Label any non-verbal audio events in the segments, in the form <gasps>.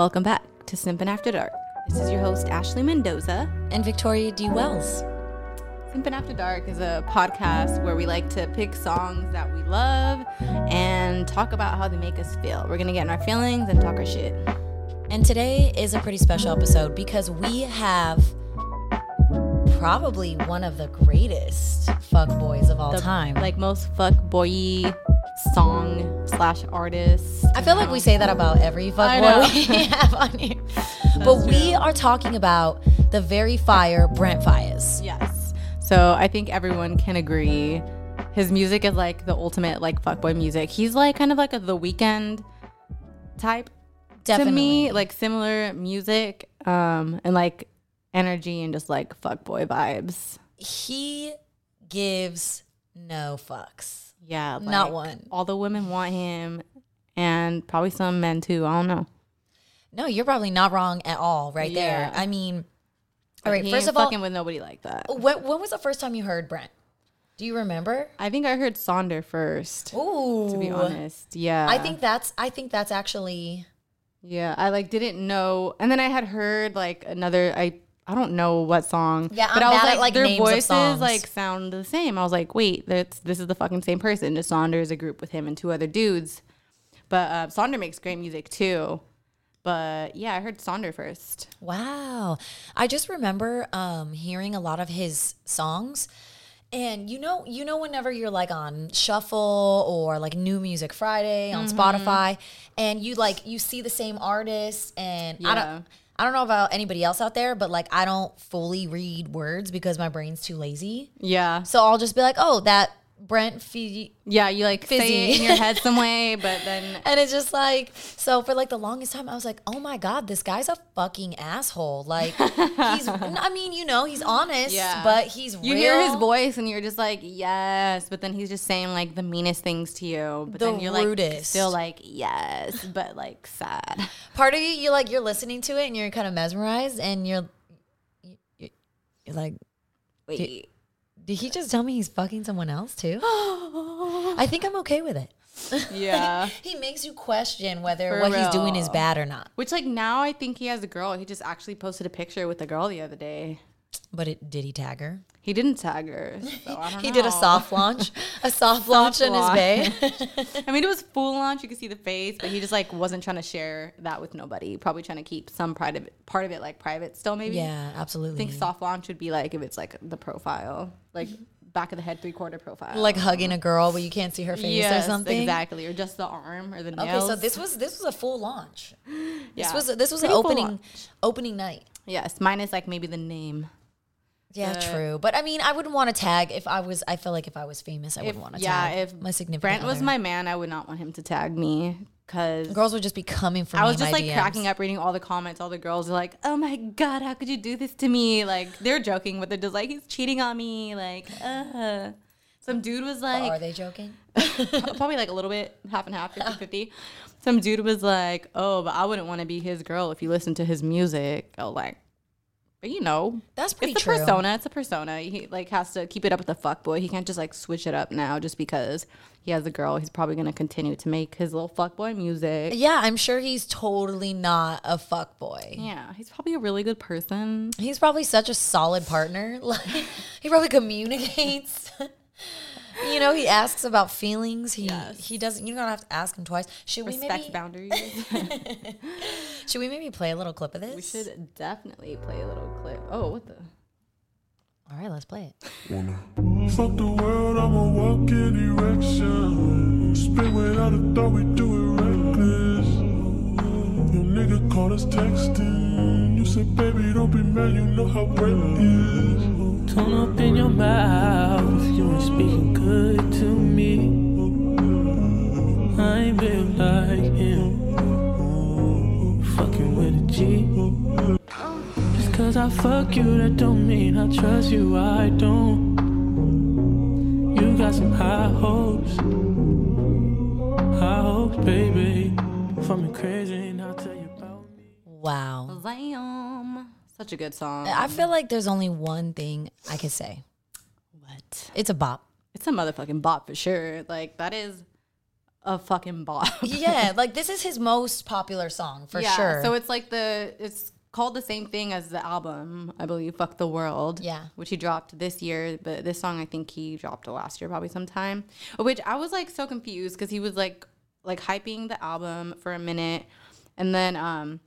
Welcome back to Simpin' After Dark. This is your host, Ashley Mendoza. and Victoria D. Wells. Simpin' After Dark is a podcast where we like to pick songs that we love and talk about how they make us feel. We're gonna get in our feelings and talk our shit. And today is a pretty special episode because we have probably one of the greatest fuckboys of all The, time. Like most fuck boy song slash artist. I feel like we say that about every fuckboy we <laughs> have on here. But we are talking about the very fire Brent Faiyaz. Yes. So I think everyone can agree. His music is like the ultimate like fuckboy music. He's like kind of like a The Weeknd type Definitely. to me, like similar music, um, and like energy and just like fuckboy vibes. He gives no fucks. Yeah, Not one. All the women want him, and probably some men too. I don't know. No, you're probably not wrong at all right there. I mean, all right, He first of all, fucking with nobody like that. when, when was the first time you heard Brent? Do you remember? I think I heard Sonder first. Ooh. To be honest, yeah. I think that's I think that's actually Yeah, I like didn't know, and then I had heard like another. I I don't know what song. Yeah, but I'm I was like, like, their voices like sound the same. I was like, wait, that's this is the fucking same person. Just Sonder's a group with him and two other dudes. But uh, Sonder makes great music too. But yeah, I heard Sonder first. wow. I just remember um hearing a lot of his songs. And you know, you know, whenever you're like on Shuffle or like New Music Friday on Mm-hmm. Spotify, and you like you see the same artist, and I don't, I don't know about anybody else out there, but like I don't fully read words because my brain's too lazy. Yeah, So I'll just be like, oh, that Brent Fee, yeah, you like say it in your head some way, <laughs> but then And it's just like, so for like the longest time, I was like, oh my God, this guy's a fucking asshole. Like, he's, I mean, you know, he's honest, Yeah. but he's you real. hear his voice and you're just like yes, but then he's just saying like the meanest things to you. But The then you're like rudest. still like yes, but like sad. Part of you, you're like, you're listening to it and you're kind of mesmerized and you're, you- you're like, Wait. Did he just tell me he's fucking someone else too? <gasps> I think I'm okay with it. <laughs> Yeah. He makes you question whether For what he's doing is bad or not. Which like now I think he has a girl. He just actually posted a picture with a girl the other day. But it, did he tag her? He didn't tag her. So I don't He did a soft launch, a <laughs> soft launch in his bay. <laughs> I mean, it was full launch. You could see the face, but he just like wasn't trying to share that with nobody. Probably trying to keep some private part of it like private still. Maybe. yeah, absolutely. I think soft launch would be like if it's like the profile, like back of the head, three quarter profile. like hugging a girl, but you can't see her face yes, or something. exactly, or just the arm or the nails. Okay, so this was this was a full launch. This Yeah. was this was an Pretty full opening opening night. yes, minus like maybe the name. Yeah, true. But I mean, I wouldn't want to tag if I was. I feel like if I was famous, I If, wouldn't want to yeah, tag if my significant Brent was my man, I would not want him to tag me because Girls would just be coming for me. I was just like DMs. cracking up reading all the comments. All the girls are like, "Oh my god, how could you do this to me?" Like they're joking, but they're just like, "He's cheating on me." Like, uh. Some dude was like, Are they joking? <laughs> probably like a little bit, half and half, 50 50. Some dude was like, "Oh, but I wouldn't want to be his girl if you listen to his music." Oh, like, but you know, That's pretty true. it's a true. persona. It's a persona. He like has to keep it up with the fuck boy. He can't just like switch it up now just because he has a girl. He's probably gonna continue to make his little fuck boy music. Yeah, I'm sure he's totally not a fuck boy. Yeah, he's probably a really good person. He's probably such a solid partner. <laughs> Like he probably communicates. <laughs> you know, he asks about feelings. He he doesn't. You don't have to ask him twice. Should we Respects maybe? boundaries. <laughs> Should we maybe play a little clip of this? we should definitely play a little clip. Oh, what the? All right, let's play it. Fuck the world, I'ma walk in erection. Spit without a thought, we do it reckless. Your nigga caught us texting. You said, baby, don't be mad, you know how wet it is. Tone up in your mouth, you ain't speaking good to me. I ain't built like him. Fucking with a G. Just cause I fuck you, that don't mean I trust you, I don't. You got some high hopes. High hopes, baby. For me crazy, and I'll tell you about me. Wow. Lamb. Such a good song. I feel like there's only one thing I could say. what? It's a bop. It's a motherfucking bop for sure. Like that is a fucking bop. <laughs> Yeah, like this is his most popular song for Yeah, sure. So it's like the it's called the same thing as the album, I believe, "Fuck the World." Yeah. which he dropped this year, but this song I think he dropped last year, probably sometime. Which I was like so confused because he was like like hyping the album for a minute, and then um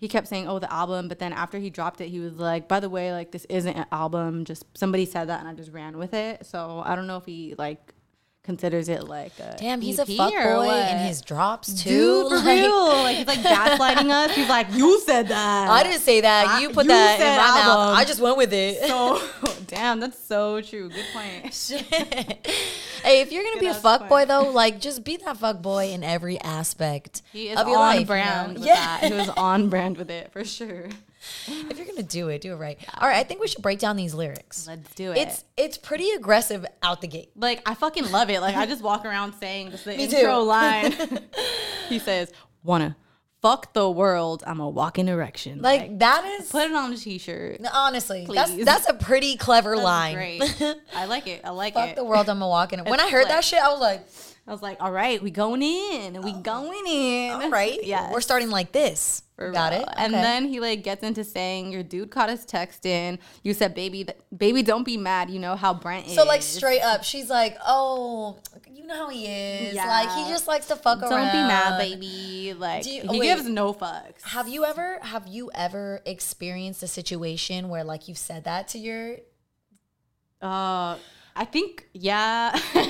he kept saying, "Oh, the album," but then after he dropped it, he was like, "By the way, like this isn't an album. Just somebody said that, and I just ran with it." So I don't know if he like considers it like a Damn, he's a EP fuck or boy what. in his drops too. Dude, for Like, real. Like he's like gaslighting us. He's like, you said that. I didn't say that. I- you put you that in my mouth. I just went with it. So <laughs> damn, that's so true. Good point. <laughs> hey, if you're gonna be a Good fuck boy though, like just be that fuck boy in every aspect He is of your on life. you know? brand with Yeah. that. He was on brand with it for sure. if you're gonna do it, do it right. All right, I think we should break down these lyrics. Let's do it. It's it's pretty aggressive out the gate. like I fucking love it. Like I just walk around saying this the <laughs> Me intro too. line. <laughs> he says, "Wanna fuck the world? I'm a walking erection." Like that is put it on a t-shirt. honestly, that's Please. that's that's a pretty clever That's line. Great. <laughs> I like it. I like Fuck it. Fuck the world, I'm a walking. <laughs> When I heard that shit, I was like, I was like, all right, we going in. We oh. going in. all right, <laughs> Yeah. we're starting like this. For Got real. it. And Okay. then he like gets into saying, "Your dude caught us texting. You said, baby, th- baby, don't be mad. You know how Brent is. So like straight up, she's like, "Oh, know how he is. Yeah. Like he just likes to fuck around. Don't be mad, baby. Like you- he wait. gives no fucks. Have you ever have you ever experienced a situation where like you've said that to your Uh, I think yeah. <laughs> well,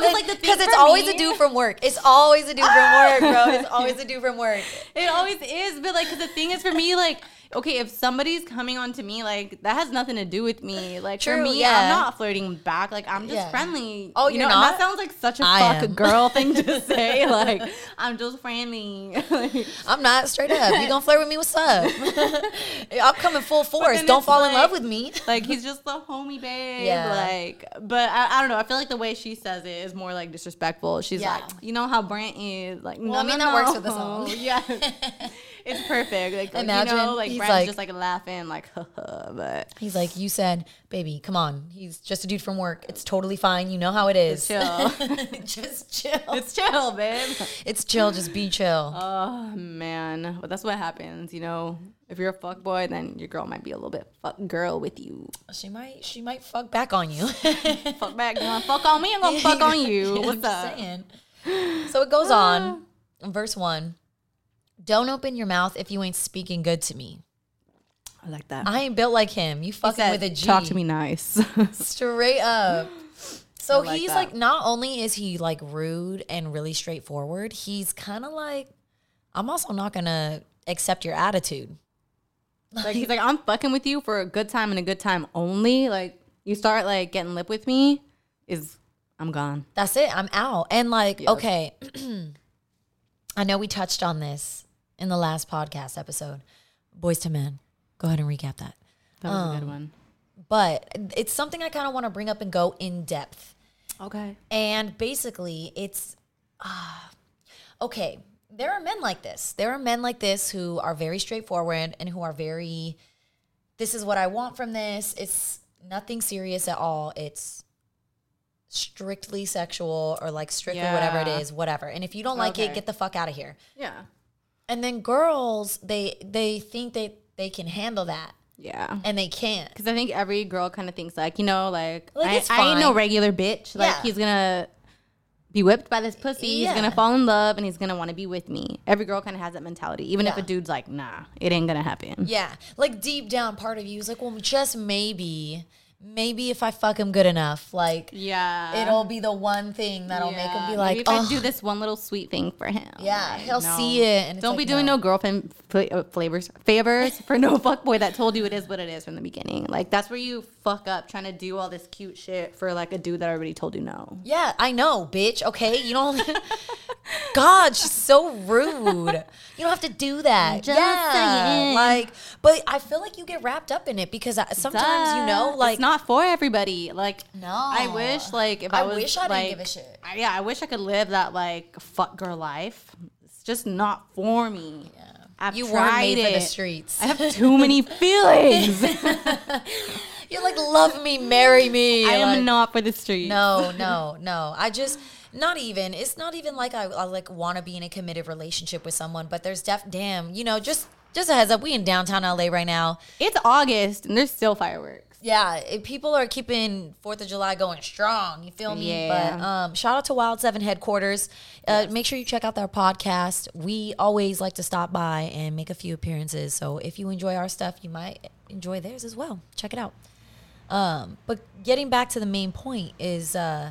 because like the because it's always me- a dude from work. It's always a dude from work, bro. It's always a dude from work. <laughs> It always is, but like, 'cause the thing is for me, like, okay, if somebody's coming on to me, like, that has nothing to do with me. Like, for me, yeah. I'm not flirting back. Like, I'm just Yeah. friendly. Oh, you know, that sounds like such a I fuck am. girl thing to <laughs> say. like, I'm just friendly. <laughs> Like, I'm not straight up. You gonna flirt with me? What's up? <laughs> I'm coming full force. Don't fall in love with me. like he's just the homie babe. Yeah. Like, but I, I don't know. I feel like the way she says it is more like disrespectful. She's Yeah. like, you know how Brent is. Like, no, I mean, no, that works no. with the song. yeah, it's perfect. Like, Imagine you know, like Brent's like- just like laughing, like, <laughs> but He's like, you said, baby, come on. He's just a dude from work. It's totally fine. You know how it is. chill. <laughs> just chill. it's chill, babe. It's chill. Just be chill. <laughs> Oh man, but that's what happens. You know, if you're a fuck boy, then your girl might be a little bit fuck girl with you. she might. She might fuck back on you. fuck back, you fuck on me? I'm gonna fuck on you. What's up? saying. So it goes ah. on. Verse one. Don't open your mouth if you ain't speaking good to me. I like that. I ain't built like him. You fucking Said, with a G. Talk to me nice. <laughs> Straight up. So like he's that. like, not only is he like rude and really straightforward, he's kind of like, I'm also not gonna accept your attitude. like he's like, I'm fucking with you for a good time and a good time only. Like you start like getting lip with me is I'm gone. That's it. I'm out. And like, okay, <clears throat> I know we touched on this in the last podcast episode. Boys to Men. Go ahead and recap that. That was a Um, good one. But it's something I kind of want to bring up and go in depth. Okay. And basically, it's ah, okay. There are men like this. There are men like this who are very straightforward and who are very, this is what I want from this. It's nothing serious at all. It's strictly sexual or like strictly whatever it is, whatever. And if you don't like it, get the fuck out of here. Yeah. And then girls, they they think they they can handle that Yeah. and they can't. Because I think every girl kind of thinks like, you know, like, Like, I, it's I ain't no regular bitch. Like Yeah. he's gonna be whipped by this pussy. Yeah. He's gonna fall in love and he's gonna want to be with me. Every girl kind of has that mentality. Even if a dude's like, nah, it ain't gonna happen. Yeah. Like deep down part of you is like, well, just maybe, maybe if I fuck him good enough, like Yeah. it'll be the one thing that'll make him be like, Maybe if I do this one little sweet thing for him. Yeah, Like, he'll see it and Don't like, be doing no. no, girlfriend fl- uh, flavors favors for no <laughs> fuck boy that told you it is what it is from the beginning. Like that's where you fuck up trying to do all this cute shit for like a dude that already told you no. yeah, I know, bitch. Okay, you don't. <laughs> God, she's so rude. You don't have to do that. Just yeah, saying. like, but I feel like you get wrapped up in it because I, sometimes you know, like, it's not for everybody. Like No. I wish like if I, I was wish I didn't give a shit. I- yeah, I wish I could live that like fuck girl life. It's just not for me. Yeah. I've you tried made for the streets. I have too many <laughs> feelings. <laughs> You're like, love me, marry me. I am like- not for the streets. No, no, no. I just not even. It's not even like I, I like want to be in a committed relationship with someone. But there's def damn, you know, just just a heads up. We in downtown LA right now. It's August and there's still fireworks. Yeah, it, people are keeping Fourth of July going strong. You feel me? But Yeah. um, shout out to Wild Seven headquarters. Uh, Make sure you check out their podcast. We always like to stop by and make a few appearances. So if you enjoy our stuff, you might enjoy theirs as well. Check it out. Um, but getting back to the main point is, uh,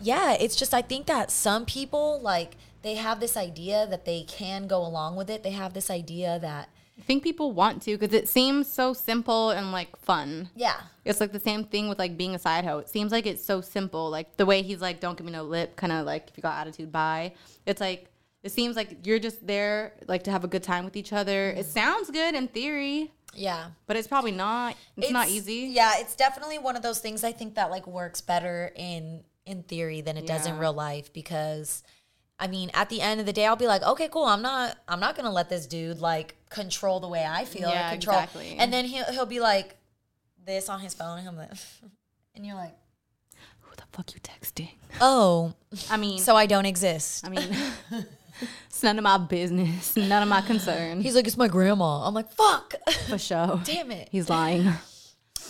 yeah, it's just I think that some people like they have this idea that they can go along with it. They have this idea that I think people want to because it seems so simple and like fun. yeah, It's like the same thing with like being a side hoe. It seems like it's so simple. Like the way he's like, don't give me no lip, kind of like if you got attitude, bye. It's like, it seems like you're just there like to have a good time with each other. It sounds good in theory, yeah. but it's probably not. It's, not easy. Yeah, it's definitely one of those things I think that like works better in in theory than it does in real life because I mean, at the end of the day I'll be like, "Okay, cool. I'm not I'm not going to let this dude like control the way I feel Yeah, control." exactly. And then he'll he'll be like this on his phone and I'm like <laughs> and you're like, Who the fuck you texting? "Oh, I mean, so I don't exist." I mean, it's <laughs> none of my business, none of my concern. He's like, "It's my grandma." I'm like, "Fuck." for <laughs> sure. Damn it. He's lying.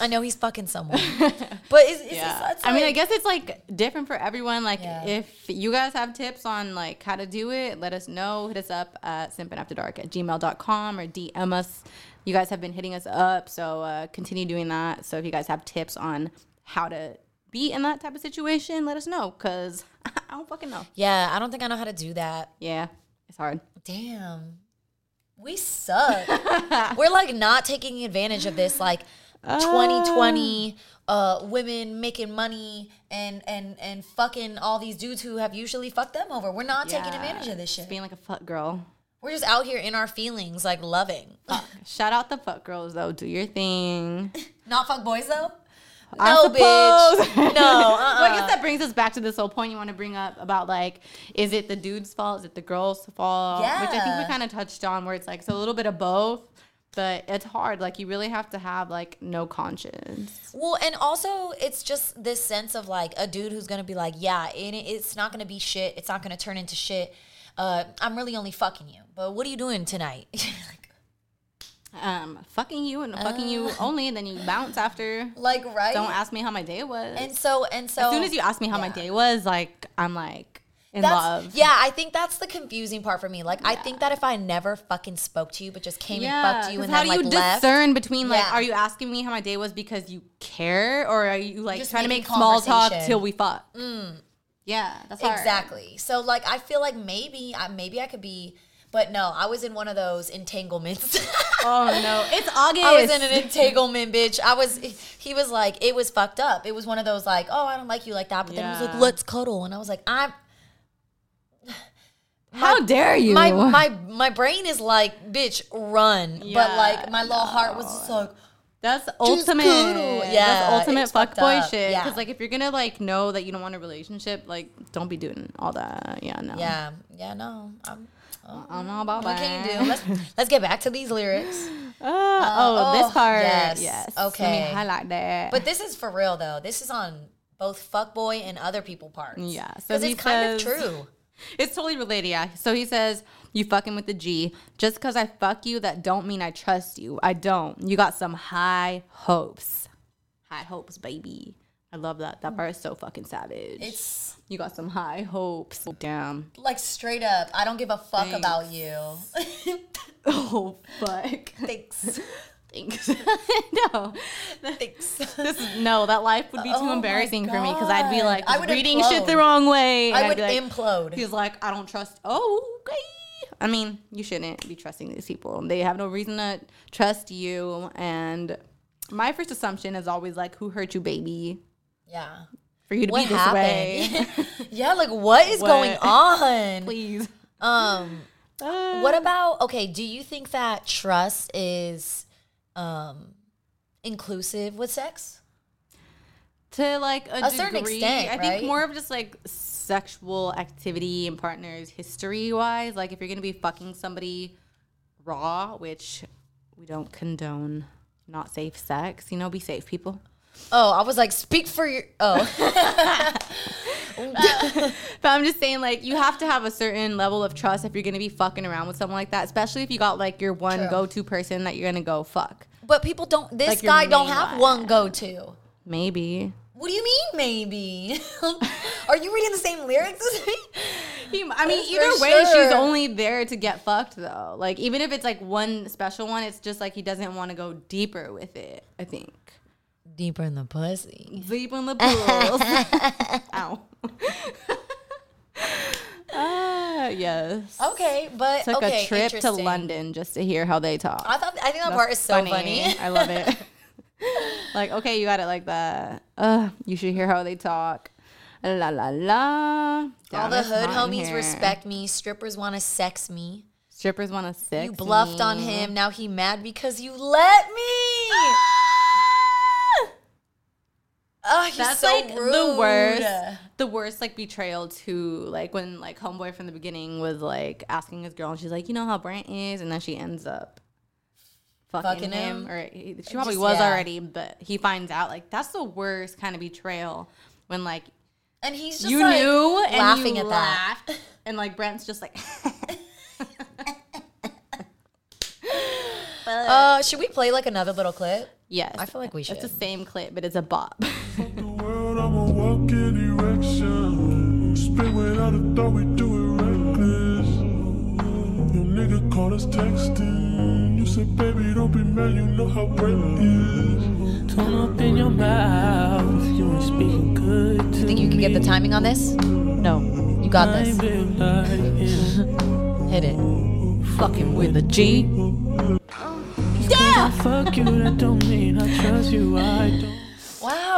I know he's fucking someone. <laughs> but it's, it's, Yeah. it's, it's I mean, I guess it's like different for everyone. Like, Yeah. if you guys have tips on like how to do it, let us know. Hit us up at simpinafterdark at gmail.com or DM us. You guys have been hitting us up, so uh, continue doing that. So if you guys have tips on how to be in that type of situation, let us know because <laughs> I don't fucking know. Yeah, I don't think I know how to do that. Yeah, it's hard. Damn. We suck. <laughs> We're like not taking advantage of this like 2020 uh women making money and and and fucking all these dudes who have usually fucked them over. We're not taking advantage of this shit. being like a fuck girl. We're just out here in our feelings like loving. Fuck. Shout out the fuck girls though. Do your thing. <laughs> not fuck boys though? I No, bitch. No, <laughs> Well, I uh-uh. guess that brings us back to this whole point you want to bring up about like, is it the dude's fault? Is it the girl's fault? Yeah. Which I think we kind of touched on, where it's like it's a little bit of both, but it's hard. Like you really have to have like no conscience. Well, and also it's just this sense of like a dude who's gonna be like, yeah, it, it's not gonna be shit. It's not gonna turn into shit. Uh, I'm really only fucking you. But what are you doing tonight? <laughs> like, Um, fucking you and fucking you only, and then you bounce after. like, right? Don't ask me how my day was. And so and so as soon as you ask me how my day was, like I'm like in That's, love. Yeah, I think that's the confusing part for me. Like, I think that if I never fucking spoke to you, but just came and fucked you, and how then do like you left, discern between like, Yeah. are you asking me how my day was because you care, or are you like Just trying to make small talk till we fuck? Yeah, that's hard. exactly. So like, I feel like maybe, I maybe I could be, But no, I was in one of those entanglements. <laughs> Oh no, it's August. I was in an entanglement, bitch. I was. He was like, it was fucked up. It was one of those like, oh, I don't like you like that. But then he was like, let's cuddle, and I was like, I'm. <sighs> How dare you? My my my brain is like, bitch, run. but like my little heart was just like, That's ultimate. Yeah, that's ultimate it's fucked fuckboy up. shit. Yeah. Because like, if you're gonna like know that you don't want a relationship, like, don't be doing all that. Yeah, no. yeah, yeah, no. I'm, I don't know about what that. can you do? Let's let's get back to these lyrics. Uh, oh, uh, oh, this part. yes. Yes. Okay. Let me highlight that. But this is for real though. This is on both fuckboy and other people parts. Yeah, so it's kind says- of true. <laughs> It's totally related, yeah. So he says, You fucking with the G. Just because I fuck you, that don't mean I trust you. I don't. You got some high hopes. High hopes, baby. I love that. That part is so fucking savage. It's you got some high hopes. Damn. like straight up. I don't give a fuck Thanks. about you. <laughs> Oh fuck. Thanks. Thanks. <laughs> no. Thanks. This no, that life would be too Oh embarrassing for me because I'd be like I would reading implode. shit the wrong way. I I'd like, implode. He's like, I don't trust. Oh, okay. I mean, you shouldn't be trusting these people. They have no reason to trust you. And my first assumption is always like, who hurt you, baby? Yeah. For you to What be this happened? way. <laughs> yeah, like what is going on? <laughs> Please. Um Uh, what about okay, do you think that trust is um inclusive with sex? to like a, A certain extent, I think right? more of just like sexual activity and partners history wise. Like if you're gonna be fucking somebody raw, which we don't condone not safe sex, you know, be safe people. Oh, I was like, speak for your oh. <laughs> But I'm just saying, like, you have to have a certain level of trust if you're gonna be fucking around with someone like that, especially if you got like your one True. go-to person that you're gonna go fuck. but people don't this Like your guy don't main have guy. one go to. Maybe. What do you mean maybe? <laughs> Are you reading the same lyrics as me? He- I mean, For either way, she's only there to get fucked, though. Like, even if it's like one special one, it's just like he doesn't want to go deeper with it. I think Deeper in the pussy. deep in the pools. <laughs> Ow. <laughs> Ah, yes. Okay, but Took okay, a trip to interesting. London just to hear how they talk. I thought I think that part is so funny. <laughs> I love it. like, okay, you got it like that. Uh, you should hear how they talk. La la la. All the it's hood hot in homies here. respect me. Strippers want to sex me. Strippers want to sex. You bluffed on me. him. Now he mad because you let me. <gasps> Oh, he's That's so like rude. the worst. The worst like betrayal too. Like when like homeboy from the beginning was like asking his girl, and she's like, you know how Brent is, and then she ends up fucking, Fucking him, him? or he, she probably Just- was yeah. already, but he finds out. Like that's the worst kind of betrayal when like And he's just you like knew and laughing you at that. laughed, and like Brent's just like. <laughs> Uh, should we play like another little clip? Yes, I feel like we should. It's the same clip, but it's a bop. <laughs> the world, I'm a walking erection. Spin without a thought, we do it reckless. Your nigga call us texting. You said, baby, don't be mad, you know how bread is. Turn up in your mouth. You ain't speaking good to You think you can get the timing on this? no, You got this. this. <laughs> Hit it. fucking with a G. I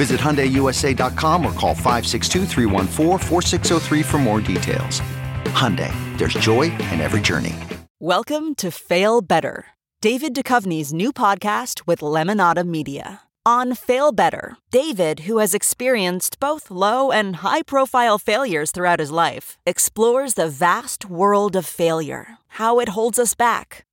Visit HyundaiUSA.com or call 562-314-4603 for more details. Hyundai, there's joy in every journey. Welcome to Fail Better, David Duchovny's new podcast with Lemonada Media. On Fail Better, David, who has experienced both low and high profile failures throughout his life, explores the vast world of failure, how it holds us back,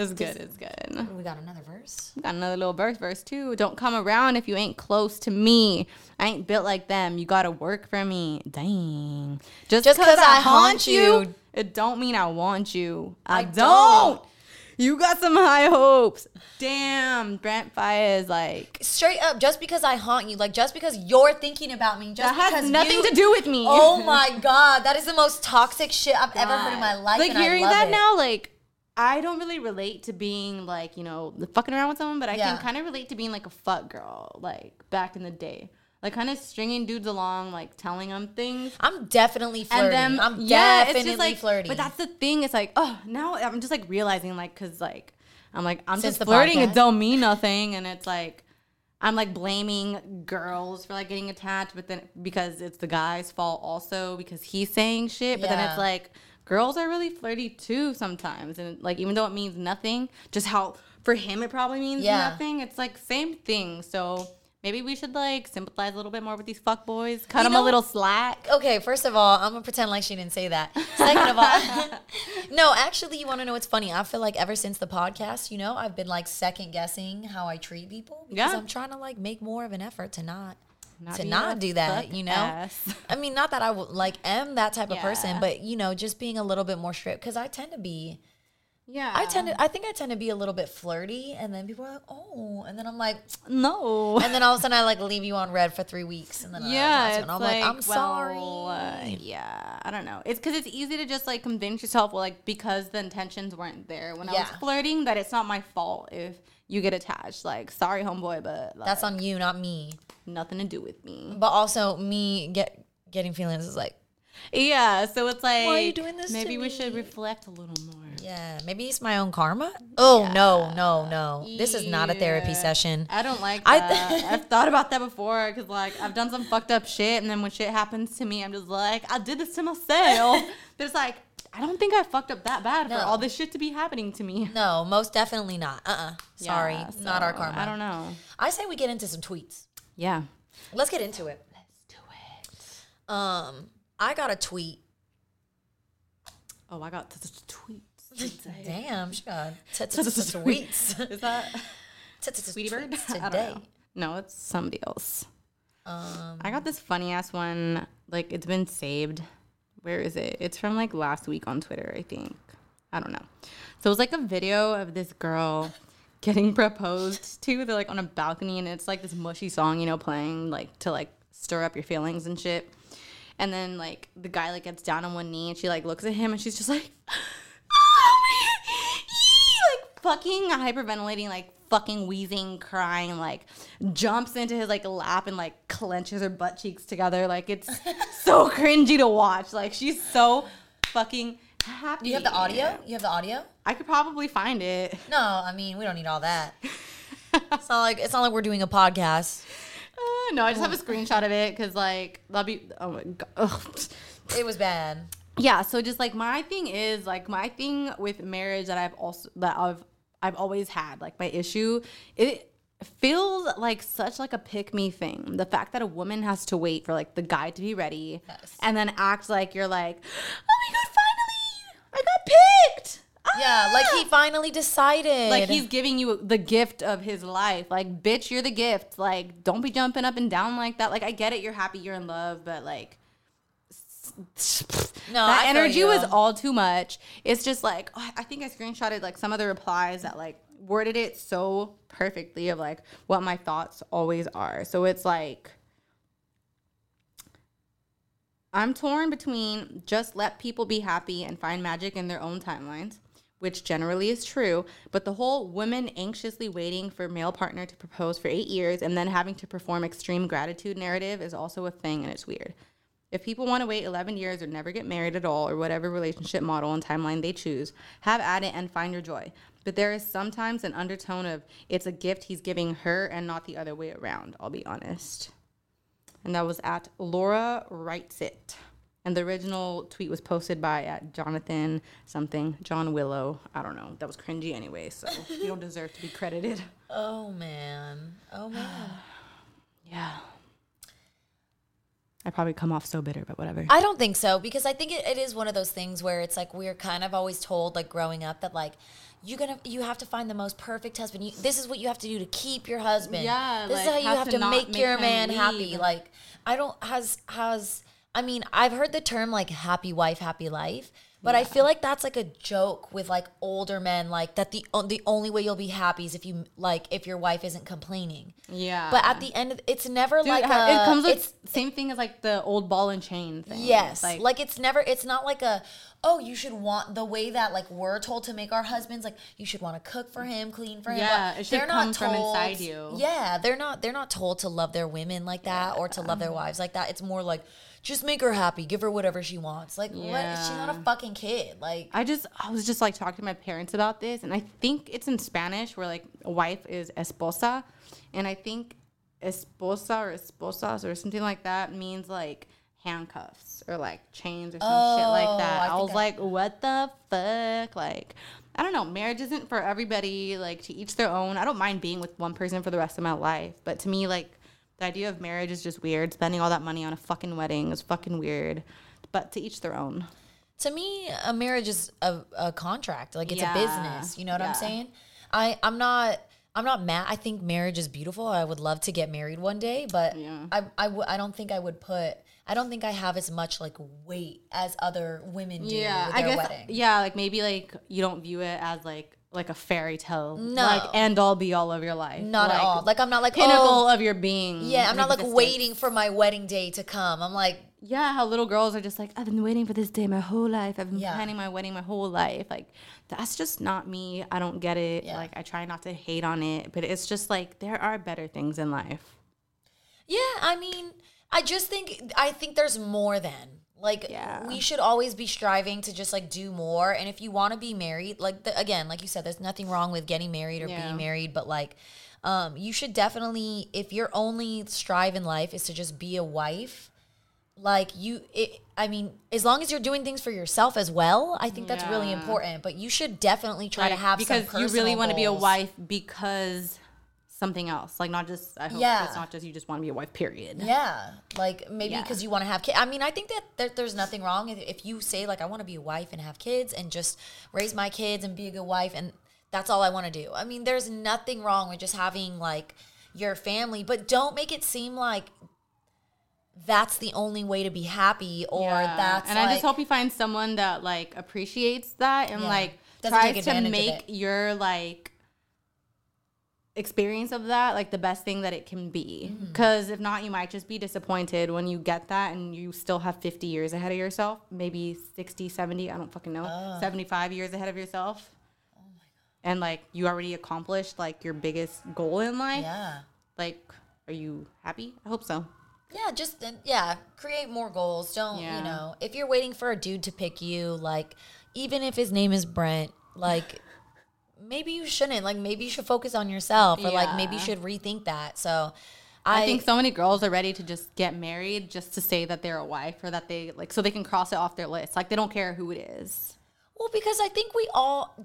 It's good. It's good. we got another verse. Got another little verse, verse two. Don't come around if you ain't close to me. I ain't built like them. You gotta work for me. Dang. Just, because I I haunt you, you. it don't mean I want you. I, I don't. don't. You got some high hopes. Damn, Brent Faiyaz like Straight up, just because I haunt you, like just because you're thinking about me, just that has nothing you- to do with me. Oh <laughs> my god, that is the most toxic shit I've ever heard in my life. Like and I hearing that it. now, like I don't really relate to being like you know fucking around with someone, but I Yeah. can kind of relate to being like a fuck girl, like back in the day, like kind of stringing dudes along, like telling them things. I'm definitely flirting. And then I'm yeah, definitely it's just like flirting. But that's the thing. It's like oh now I'm just like realizing like because like I'm like I'm Since just flirting. podcast? It don't mean nothing, and it's like. I'm like blaming girls for like getting attached, but then because it's the guy's fault also because he's saying shit. But then it's like girls are really flirty too sometimes, and like even though it means nothing, just how for him it probably means Yeah. nothing. It's like same thing. So maybe we should like sympathize a little bit more with these fuck boys, cut You them know- a little slack. okay, first of all, I'm gonna pretend like she didn't say that. Second of all, <laughs> no, actually, you want to know what's funny? I feel like ever since the podcast, you know, I've been like second guessing how I treat people because Yeah. I'm trying to like make more of an effort to not. Not to not do that, you know. ass. I mean, not that I like am that type of person, but you know, just being a little bit more strict because I tend to be. Yeah, I tend to. I think I tend to be a little bit flirty, and then people are like, "Oh," and then I'm like, no. and then all of a sudden I like leave you on red for three weeks, and then yeah, it's I'm like, like, I'm well, sorry. uh, yeah, I don't know. It's because it's easy to just like convince yourself, well, like because the intentions weren't there when I was flirting, that it's not my fault if you get attached. Like, sorry, homeboy, but like, That's on you, not me. nothing to do with me. But also, me get getting feelings is like, Yeah, so it's like, why are you doing this Maybe we should reflect a little more. yeah, maybe it's my own karma. Oh no, no, no! This is not a therapy session. I don't like I- that. <laughs> I've thought about that before because like I've done some fucked up shit, and then when shit happens to me, I'm just like, I did this to myself. <laughs> but it's like, I don't think I fucked up that bad No. for all this shit to be happening to me. No, most definitely not. Uh, uh Sorry, Yeah, not our karma. I don't know. I say we get into some tweets. Yeah. Let's get into it. Let's do it. Um, I got a tweet. Oh, I got tweets. <laughs> Damn, she got <laughs> tweets. <laughs> Is that Tweety Bird? tweets I don't today. No, it's somebody else. Um, I got this funny ass one. Like it's been saved. Where is it? It's from like last week on Twitter, I think. I don't know. So it was like a video of this girl <laughs> getting proposed to. They're like on a balcony and it's like this mushy song, you know, playing like to like stir up your feelings and shit. And then like the guy like gets down on one knee and she like looks at him and she's just like <laughs> oh <laughs> like fucking hyperventilating, like fucking wheezing, crying, like jumps into his like lap and like clenches her butt cheeks together. Like it's <laughs> so cringy to watch. Like she's so fucking happy. you have the audio? You have the audio? I could probably find it. No, I mean we don't need all that. <laughs> it's not like it's not like we're doing a podcast. Uh, no, I just have a screenshot of it because like that'll be. Oh my god. <laughs> Ugh. It was bad. yeah so just like my thing is like my thing with marriage that i've also that i've i've always had like my issue it feels like such like a pick me thing the fact that a woman has to wait for like the guy to be ready Yes. and then act like you're like oh my god finally i got picked Yeah, like he Ah! finally decided. like he's giving you the gift of his life like bitch you're the gift like don't be jumping up and down like that like i get it you're happy you're in love but like no that I energy was all too much. It's just like oh, I think I screenshotted like some of the replies that like worded it so perfectly of like what my thoughts always are. So it's like I'm torn between just let people be happy and find magic in their own timelines, which generally is true, but the whole women anxiously waiting for male partner to propose for 8 years and then having to perform extreme gratitude narrative is also a thing and it's weird. If people want to wait 11 years or never get married at all, or whatever relationship model and timeline they choose, have at it and find your joy. But there is sometimes an undertone of it's a gift he's giving her and not the other way around, I'll be honest. And that was at Laura Writes It. And the original tweet was posted by at Jonathan something, John Willow. I don't know. That was cringy anyway, so you don't <laughs> deserve to be credited. Oh man. Oh man. <sighs> Yeah. I probably come off so bitter, but whatever. I don't think so because I think it, it is one of those things where it's like we're kind of always told like growing up that like you're gonna you have to find the most perfect husband. You, this is what you have to do to keep your husband. Yeah, this is how you have to to, make, make your man happy. Like I don't has has I mean I've heard the term like happy wife happy life. But I feel like that's like a joke with like older men, like that the the only way you'll be happy is if you like if your wife isn't complaining. yeah. But at the end, of, it's never Dude, like it a, it comes with same thing as like the old ball and chain thing. Yes. Like, it's never it's not like a oh, you should want the way that like we're told to make our husbands like you should want to cook for him, clean for him. Yeah, it should they're come not from told- inside you. Yeah, they're not they're not told to love their women like that or to love their wives like that. It's more like just make her happy, give her whatever she wants. Like what she's not a fucking kid. Like I just I was just like talking to my parents about this, and I think it's in Spanish where like a wife is esposa, and I think esposa or esposas or something like that means like handcuffs or like chains or some shit Oh, like that. Oh, I I, was I- like, what the fuck? Like, I don't know. Marriage isn't for everybody. Like to each their own. I don't mind being with one person for the rest of my life, but to me, like the idea of marriage is just weird. Spending all that money on a fucking wedding is fucking weird. But to each their own. to me, a marriage is a, a contract. Like it's Yeah. a business. You know what I'm saying? I I'm not I'm not mad. I think marriage is beautiful. I would love to get married one day, but Yeah. I I, w- I don't think I would put. I don't think I have as much like weight as other women do. Yeah, with I guess. wedding. Yeah, like maybe like you don't view it as like like a fairy tale, No. like end all be all of your life, Not at like, all. Like I'm not like pinnacle oh, of your being. yeah. I'm not like existence. waiting for my wedding day to come. I'm like Yeah, how little girls are just like, I've been waiting for this day my whole life. I've been Yeah. planning my wedding my whole life. Like that's just not me. I don't get it. Yeah. Like I try not to hate on it, but it's just like there are better things in life. Yeah, I mean, I just think I think there's more than like Yeah. we should always be striving to just like do more. And if you want to be married, like the, again, like you said, there's nothing wrong with getting married or Yeah. being married, but like um, you should definitely, if your only strive in life is to just be a wife, like you, it, I mean, as long as you're doing things for yourself as well, I think that's really important. But you should definitely try to have because you really want to be a wife because something else. Like not just I hope Yeah. it's not just you just want to be a wife. Period. Yeah, like maybe Yeah. because you want to have kids. I mean, I think that there, there's nothing wrong if, if you say like I want to be a wife and have kids and just raise my kids and be a good wife and that's all I want to do. I mean, there's nothing wrong with just having like your family, but don't make it seem like that's the only way to be happy or Yeah. that's and I just hope you find someone that like appreciates that and Yeah. like Doesn't tries to make your like experience of that like the best thing that it can be because if not you might just be disappointed when you get that and you still have 50 years ahead of yourself maybe 60 70 i don't fucking know 75 years ahead of yourself Oh and like you already accomplished like your biggest goal in life yeah. like are you happy i hope so Yeah, just uh, yeah, create more goals. Don't Yeah. you know? If you're waiting for a dude to pick you, like even if his name is Brent, like maybe you shouldn't. Like maybe you should focus on yourself, or like maybe you should rethink that. So, I, think so many girls are ready to just get married just to say that they're a wife or that they like so they can cross it off their list. Like they don't care who it is. Well, because I think we all,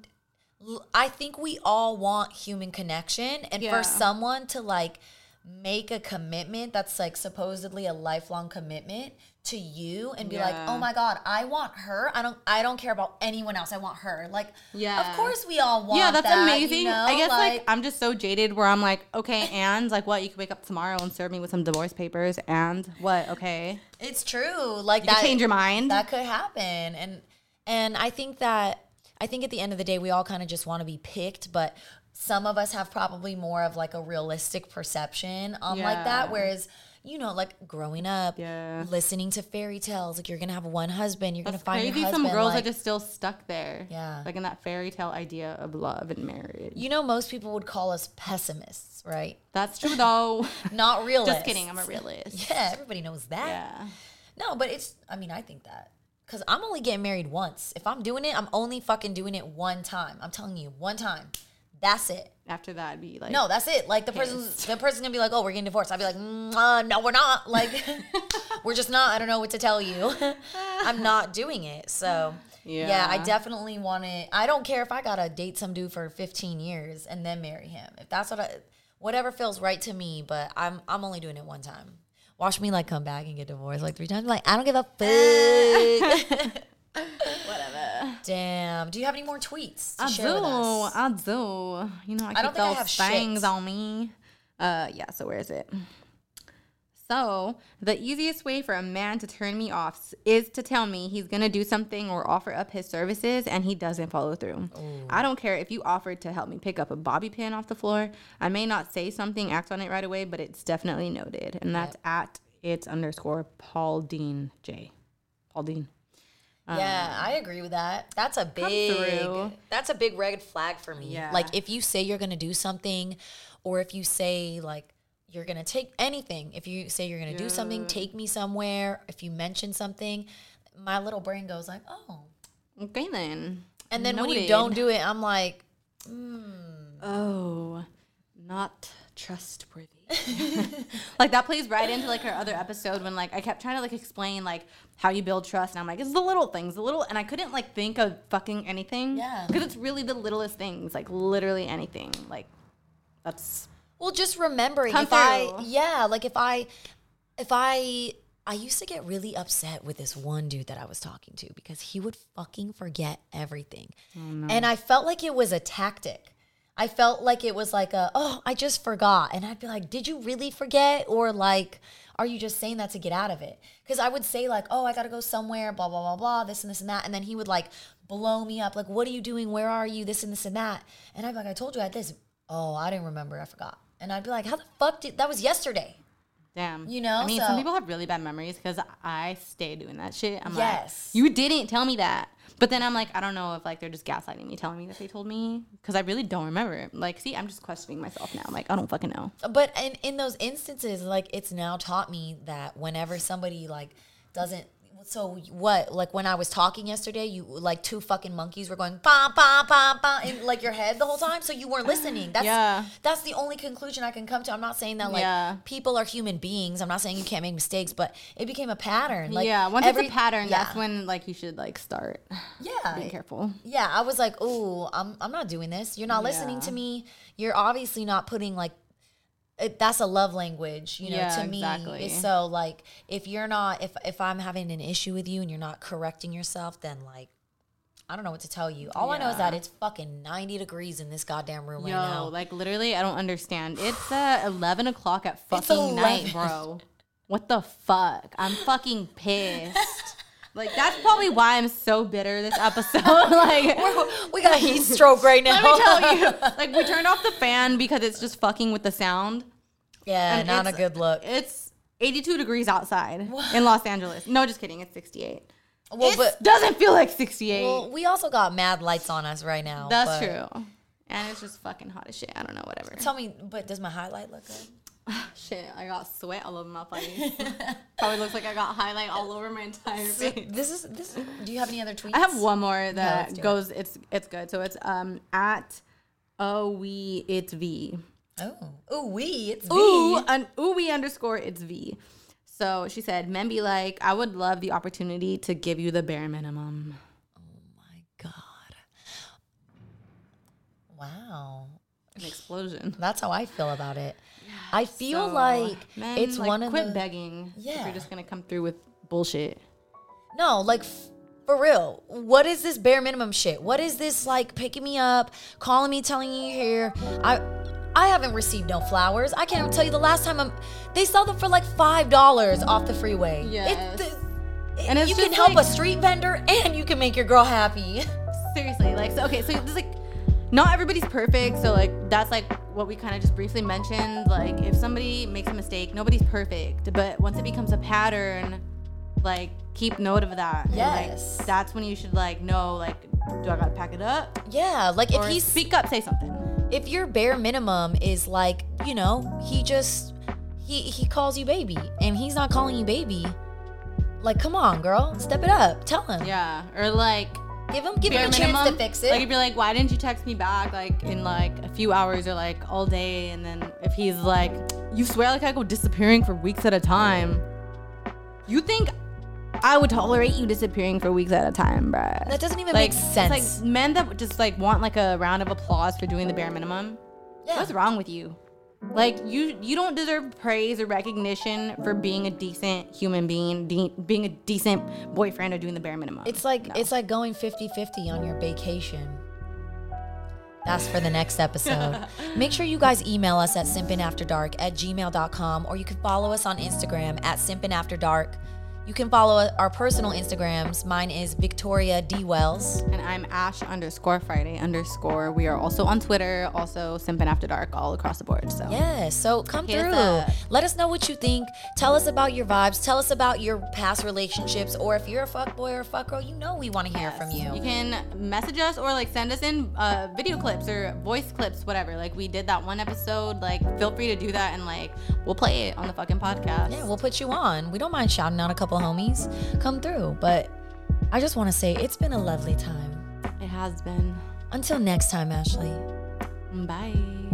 I think we all want human connection, and Yeah. for someone to like make a commitment that's like supposedly a lifelong commitment to you and be like, oh my god, I want her. I don't, I don't care about anyone else. I want her. Like, Yeah. of course we all want. yeah, that's that, amazing. You know? I guess like, I'm just so jaded where I'm like, okay, and like what? You could wake up tomorrow and serve me with some divorce papers, and what? Okay, It's true. Like you that change your mind. That could happen. And and I think that I think at the end of the day we all kind of just want to be picked, but some of us have probably more of like a realistic perception on like that whereas you know like growing up Yeah. listening to fairy tales like you're gonna have one husband you're That's gonna find crazy. your Some girls like, are just still stuck there. Yeah. Like in that fairy tale idea of love and marriage. you know most people would call us pessimists right That's true though. <laughs> not realists Just kidding. I'm a realist. <laughs> yeah everybody knows that Yeah. no but it's i mean i think that because i'm only getting married once if i'm doing it i'm only fucking doing it one time i'm telling you one time that's it After that, I'd be like, No, that's it. Like the person's the person's gonna be like, "Oh, we're getting divorced." I'd be like, mm, "No, we're not. <laughs> Like, <laughs> we're just not. I don't know what to tell you. <laughs> I'm not doing it." So yeah, I definitely want to. I don't care if I gotta date some dude for 15 years and then marry him. If that's what I, whatever feels right to me. But I'm I'm only doing it one time. Watch me like come back and get divorced like three times. Like I don't give a fuck. <laughs> whatever. Damn. Do you have any more tweets to I share with do. us? I do. You know, I, I keep don't think I those have things shit. on me. Uh, yeah. So where is it? So the easiest way for a man to turn me off is to tell me he's gonna do something or offer up his services and he doesn't follow through. I don't care if you offered to help me pick up a bobby pin off the floor. I may not say something, act on it right away, but it's definitely noted, and that's at it's underscore Paul Dean J. Paul Dean. Yeah, um, I agree with that. That's a big that's a big red flag for me. Yeah. Like if you say you're going to do something or if you say like you're going to take anything, if you say you're going to do something, take me somewhere, if you mention something, my little brain goes like, "Oh." Okay then. And then when you don't do it, I'm like, hmm. Oh, not trustworthy. <laughs> like that plays right into like our other episode when like I kept trying to like explain like how you build trust and I'm like it's the little things, the little and I couldn't like think of fucking anything. Yeah. Because it's really the littlest things, like literally anything. Like that's Well, just remembering if I yeah, like if I if I I used to get really upset with this one dude that I was talking to because he would fucking forget everything. Oh, and I felt like it was a tactic. I felt like it was like a, oh, I just forgot. And I'd be like, did you really forget? Or like, are you just saying that to get out of it? Because I would say, like, oh, I got to go somewhere, blah, blah, blah, blah, this and this and that. And then he would like blow me up, like, what are you doing? Where are you? This and this and that. And I'd be like, I told you I had this. Oh, I didn't remember. I forgot. And I'd be like, how the fuck did that was yesterday? Damn. You know, I mean, so- some people have really bad memories because I stay doing that shit. I'm Yes. like, you didn't tell me that. But then I'm like, I don't know if like they're just gaslighting me, telling me that they told me because I really don't remember. Like, see, I'm just questioning myself now. I'm like, I don't fucking know. but in, in those instances like it's now taught me that whenever somebody like doesn't so what like when i was talking yesterday you like two fucking monkeys were going pa pa pa pa in like your head the whole time so you weren't listening that's Yeah. that's the only conclusion i can come to i'm not saying that like Yeah. people are human beings i'm not saying you can't make mistakes but it became a pattern like yeah, once every- it's a pattern, yeah. that's when like you should like start yeah being careful. yeah, I was like, oh, I'm I'm not doing this. You're not listening to me. You're obviously not putting like it, that's a love language, you know, Yeah, to me. exactly. So like if you're not if if I'm having an issue with you and you're not correcting yourself, then like I don't know what to tell you. All I know is that it's fucking 90 degrees in this goddamn room Yo, right now. like literally, I don't understand. It's uh, 11 o'clock at fucking night, bro. <laughs> What the fuck? I'm fucking pissed. Like that's probably why I'm so bitter this episode. <laughs> like. we got heat stroke right now. Let me tell you, <laughs> like we turned off the fan because it's just fucking with the sound. yeah, And not a good look. It's 82 degrees outside in Los Angeles. No, just kidding. It's 68. Well, it but doesn't feel like 68. well, we also got mad lights on us right now. That's true. And it's just fucking hot as shit. I don't know, whatever. Tell me, but does my highlight look good? <laughs> Shit, I got sweat all over my face. <laughs> Probably looks like I got highlight all over my entire face. This is this. Do you have any other tweets? I have one more that it. goes. It's it's good. So it's um at oh we it's v Oh, ooh wee, it's ooh me. an ooh we underscore it's v. So she said, men be like, I would love the opportunity to give you the bare minimum. Oh my God. Wow, An explosion. that's how I feel about it. I feel So, like men, it's like, one of quit the begging. if Yeah. you're just gonna come through with bullshit. no, like f- for real. What is this bare minimum shit? What is this like picking me up, calling me, telling you you're here? I I haven't received no flowers. I can't even tell you the last time I'm. They sell them for like five dollars off the freeway. Yes. And it's you can just help a street vendor and you can make your girl happy. <laughs> Seriously, like so. Okay, so it's like not everybody's perfect. So like that's like what we kind of just briefly mentioned. Like if somebody makes a mistake, nobody's perfect. But once it becomes a pattern, like keep note of that. And, Yes. like, that's when you should like know like, do I gotta pack it up? Yeah, like if he speak up, say something. if your bare minimum is like, you know, he just he he calls you baby and he's not calling you baby. Like, come on, girl, step it up. Tell him. Yeah. Or like Give him give him a chance to fix it. Like if you're like, why didn't you text me back like in like a few hours or like all day? And then if he's like, you swear like I go disappearing for weeks at a time. You think I would tolerate you disappearing for weeks at a time, bruh? that doesn't even like, make sense. Like men that just like want like a round of applause for doing the bare minimum. Yeah. What's wrong with you? Like you you don't deserve praise or recognition for being a decent human being, de- being a decent boyfriend or doing the bare minimum. It's like No. it's like going 50-50 on your vacation. That's for the next episode. <laughs> Make sure you guys email us at simpinafterdark at gmail.com or you can follow us on Instagram at simpinafterdark. You can follow our personal Instagrams. Mine is Victoria D. Wells. And I'm Ash underscore Friday underscore. We are also on Twitter, also Simpin After Dark, all across the board. So Yeah, so come through. Let us know what you think. Tell us about your vibes. Tell us about your past relationships. Or if you're a fuck boy or a fuck girl, you know we want to hear from you. You can message us or like send us in uh, video clips or voice clips, whatever. Like we did that one episode. Like feel free to do that and like we'll play it on the fucking podcast. Yeah, we'll put you on. We don't mind shouting out a couple homies. Come through. But I just want to say it's been a lovely time. it has been. Until next time, Ashley. Bye.